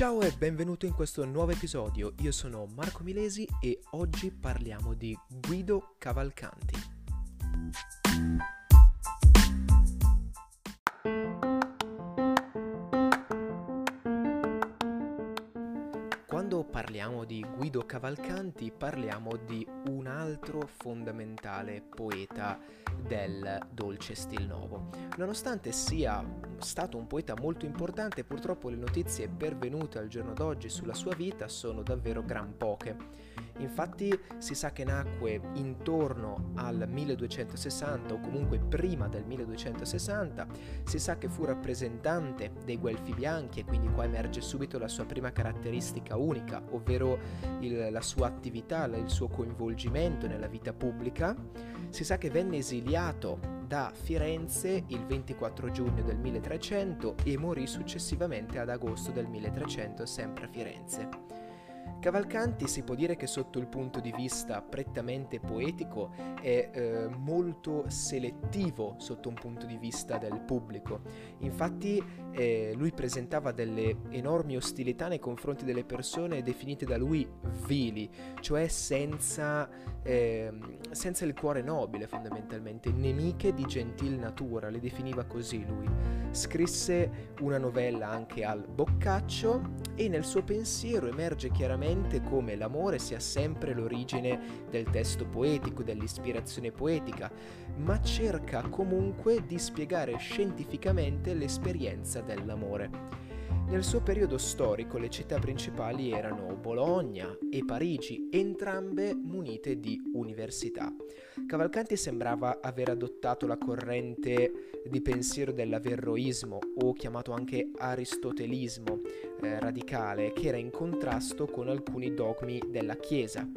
Ciao e benvenuto in questo nuovo episodio. Io sono Marco Milesi e oggi parliamo di Guido Cavalcanti. Quando parliamo di Guido Cavalcanti parliamo di un altro fondamentale poeta del dolce stil nuovo. Nonostante sia stato un poeta molto importante, purtroppo le notizie pervenute al giorno d'oggi sulla sua vita sono davvero gran poche. Infatti si sa che nacque intorno al 1260 o comunque prima del 1260, si sa che fu rappresentante dei Guelfi bianchi e quindi qua emerge subito la sua prima caratteristica unica, ovvero il, la sua attività, il suo coinvolgimento nella vita pubblica. Si sa che venne esiliato da Firenze il 24 giugno del 1300 e morì successivamente ad agosto del 1300 sempre a Firenze. Cavalcanti si può dire che sotto il punto di vista prettamente poetico è eh, molto selettivo sotto un punto di vista del pubblico. Infatti eh, lui presentava delle enormi ostilità nei confronti delle persone definite da lui vili, cioè senza, eh, senza il cuore nobile fondamentalmente, nemiche di gentil natura, le definiva così lui. Scrisse una novella anche al Boccaccio e nel suo pensiero emerge chiaramente come l'amore sia sempre l'origine del testo poetico, dell'ispirazione poetica, ma cerca comunque di spiegare scientificamente l'esperienza dell'amore. Nel suo periodo storico le città principali erano Bologna e Parigi, entrambe munite di università. Cavalcanti sembrava aver adottato la corrente di pensiero dell'averroismo o chiamato anche aristotelismo eh, radicale che era in contrasto con alcuni dogmi della Chiesa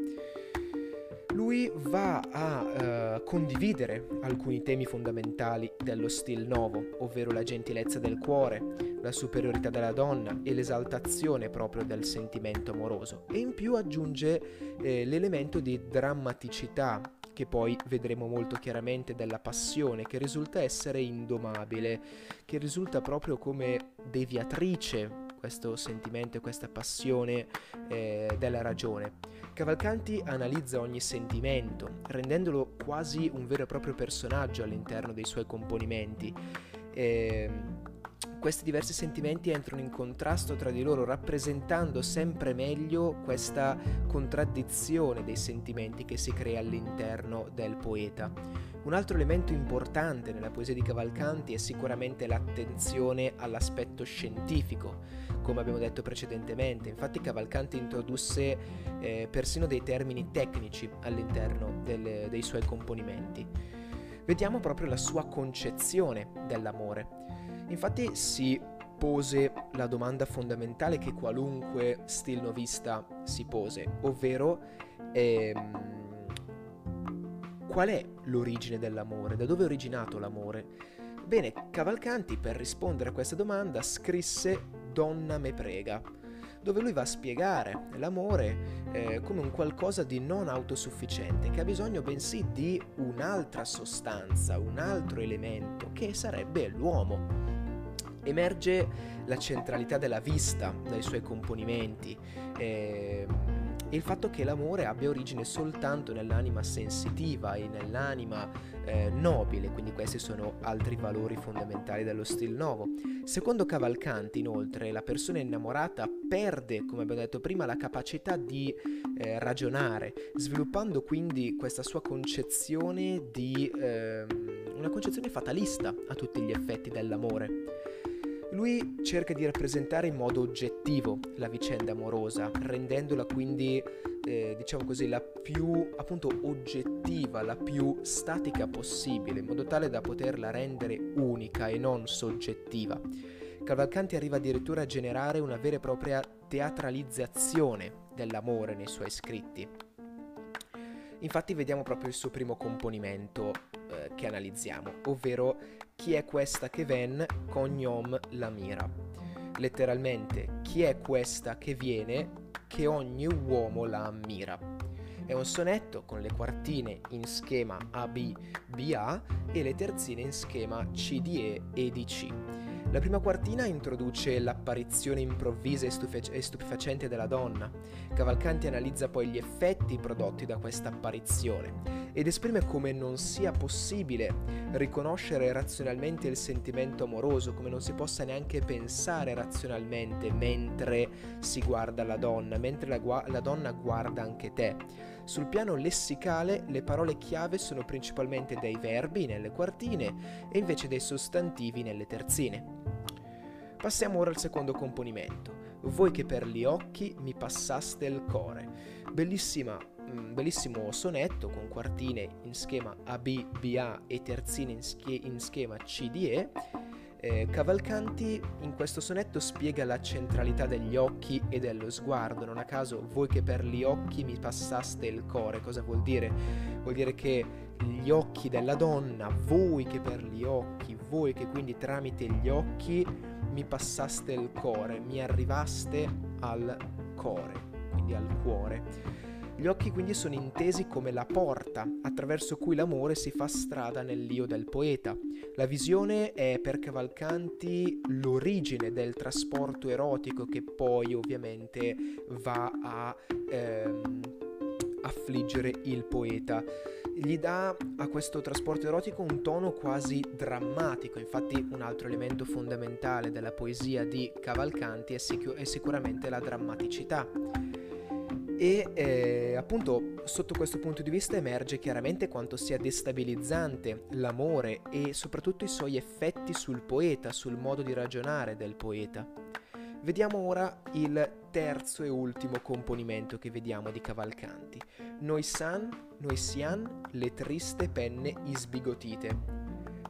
lui va a uh, condividere alcuni temi fondamentali dello stil nuovo, ovvero la gentilezza del cuore, la superiorità della donna e l'esaltazione proprio del sentimento amoroso. E in più aggiunge eh, l'elemento di drammaticità che poi vedremo molto chiaramente della passione, che risulta essere indomabile, che risulta proprio come deviatrice questo sentimento e questa passione eh, della ragione. Cavalcanti analizza ogni sentimento, rendendolo quasi un vero e proprio personaggio all'interno dei suoi componimenti. Eh, questi diversi sentimenti entrano in contrasto tra di loro, rappresentando sempre meglio questa contraddizione dei sentimenti che si crea all'interno del poeta. Un altro elemento importante nella poesia di Cavalcanti è sicuramente l'attenzione all'aspetto scientifico come abbiamo detto precedentemente. Infatti Cavalcanti introdusse eh, persino dei termini tecnici all'interno delle, dei suoi componimenti. Vediamo proprio la sua concezione dell'amore. Infatti si pose la domanda fondamentale che qualunque stil novista si pose, ovvero ehm, qual è l'origine dell'amore? Da dove è originato l'amore? Bene, Cavalcanti per rispondere a questa domanda scrisse Donna me prega, dove lui va a spiegare l'amore eh, come un qualcosa di non autosufficiente, che ha bisogno bensì di un'altra sostanza, un altro elemento, che sarebbe l'uomo. Emerge la centralità della vista dai suoi componimenti. E il fatto che l'amore abbia origine soltanto nell'anima sensitiva e nell'anima eh, nobile, quindi questi sono altri valori fondamentali dello stil nuovo. Secondo Cavalcanti, inoltre, la persona innamorata perde, come abbiamo detto prima, la capacità di eh, ragionare, sviluppando quindi questa sua concezione di eh, una concezione fatalista a tutti gli effetti dell'amore. Lui cerca di rappresentare in modo oggettivo la vicenda amorosa, rendendola quindi, eh, diciamo così, la più appunto oggettiva, la più statica possibile, in modo tale da poterla rendere unica e non soggettiva. Cavalcanti arriva addirittura a generare una vera e propria teatralizzazione dell'amore nei suoi scritti. Infatti vediamo proprio il suo primo componimento eh, che analizziamo, ovvero chi è questa che ven, cognom la mira. Letteralmente, chi è questa che viene, che ogni uomo la ammira. È un sonetto con le quartine in schema AB, BA e le terzine in schema CDE e DC. La prima quartina introduce l'apparizione improvvisa e, stufe- e stupefacente della donna. Cavalcanti analizza poi gli effetti prodotti da questa apparizione ed esprime come non sia possibile riconoscere razionalmente il sentimento amoroso, come non si possa neanche pensare razionalmente mentre si guarda la donna, mentre la, gu- la donna guarda anche te. Sul piano lessicale le parole chiave sono principalmente dei verbi nelle quartine e invece dei sostantivi nelle terzine. Passiamo ora al secondo componimento. Voi che per gli occhi mi passaste il core. Bellissima mm, bellissimo sonetto con quartine in schema AB, BA e terzine in, schie- in schema CDE eh, Cavalcanti in questo sonetto spiega la centralità degli occhi e dello sguardo, non a caso voi che per gli occhi mi passaste il cuore, cosa vuol dire? Vuol dire che gli occhi della donna, voi che per gli occhi, voi che quindi tramite gli occhi mi passaste il cuore, mi arrivaste al cuore, quindi al cuore. Gli occhi quindi sono intesi come la porta attraverso cui l'amore si fa strada nell'io del poeta. La visione è per Cavalcanti l'origine del trasporto erotico che poi ovviamente va a ehm, affliggere il poeta. Gli dà a questo trasporto erotico un tono quasi drammatico, infatti un altro elemento fondamentale della poesia di Cavalcanti è, sic- è sicuramente la drammaticità e eh, appunto sotto questo punto di vista emerge chiaramente quanto sia destabilizzante l'amore e soprattutto i suoi effetti sul poeta, sul modo di ragionare del poeta. Vediamo ora il terzo e ultimo componimento che vediamo di Cavalcanti. Noi san, noi sian, le triste penne isbigotite,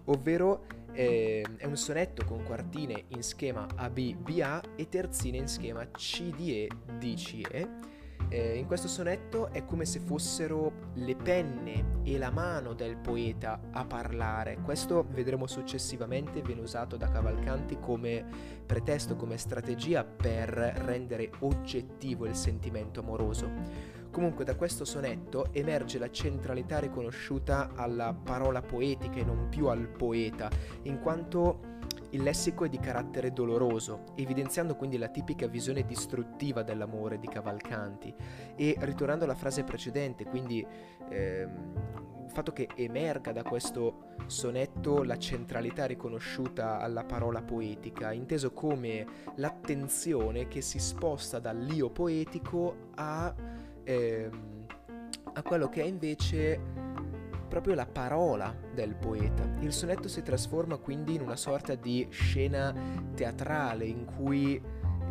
ovvero eh, è un sonetto con quartine in schema AB-BA e terzine in schema CDE-DCE eh, in questo sonetto è come se fossero le penne e la mano del poeta a parlare. Questo vedremo successivamente viene usato da Cavalcanti come pretesto, come strategia per rendere oggettivo il sentimento amoroso. Comunque da questo sonetto emerge la centralità riconosciuta alla parola poetica e non più al poeta, in quanto il lessico è di carattere doloroso, evidenziando quindi la tipica visione distruttiva dell'amore di Cavalcanti. E ritornando alla frase precedente, quindi ehm, il fatto che emerga da questo sonetto la centralità riconosciuta alla parola poetica, inteso come l'attenzione che si sposta dall'io poetico a, ehm, a quello che è invece proprio la parola del poeta. Il sonetto si trasforma quindi in una sorta di scena teatrale in cui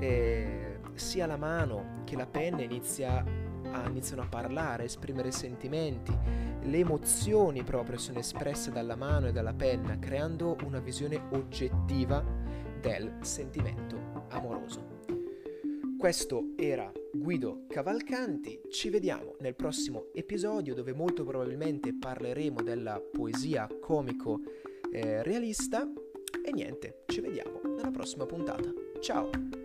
eh, sia la mano che la penna inizia a, iniziano a parlare, a esprimere sentimenti, le emozioni proprio sono espresse dalla mano e dalla penna, creando una visione oggettiva del sentimento amoroso. Questo era Guido Cavalcanti, ci vediamo nel prossimo episodio dove molto probabilmente parleremo della poesia comico eh, realista e niente, ci vediamo nella prossima puntata. Ciao!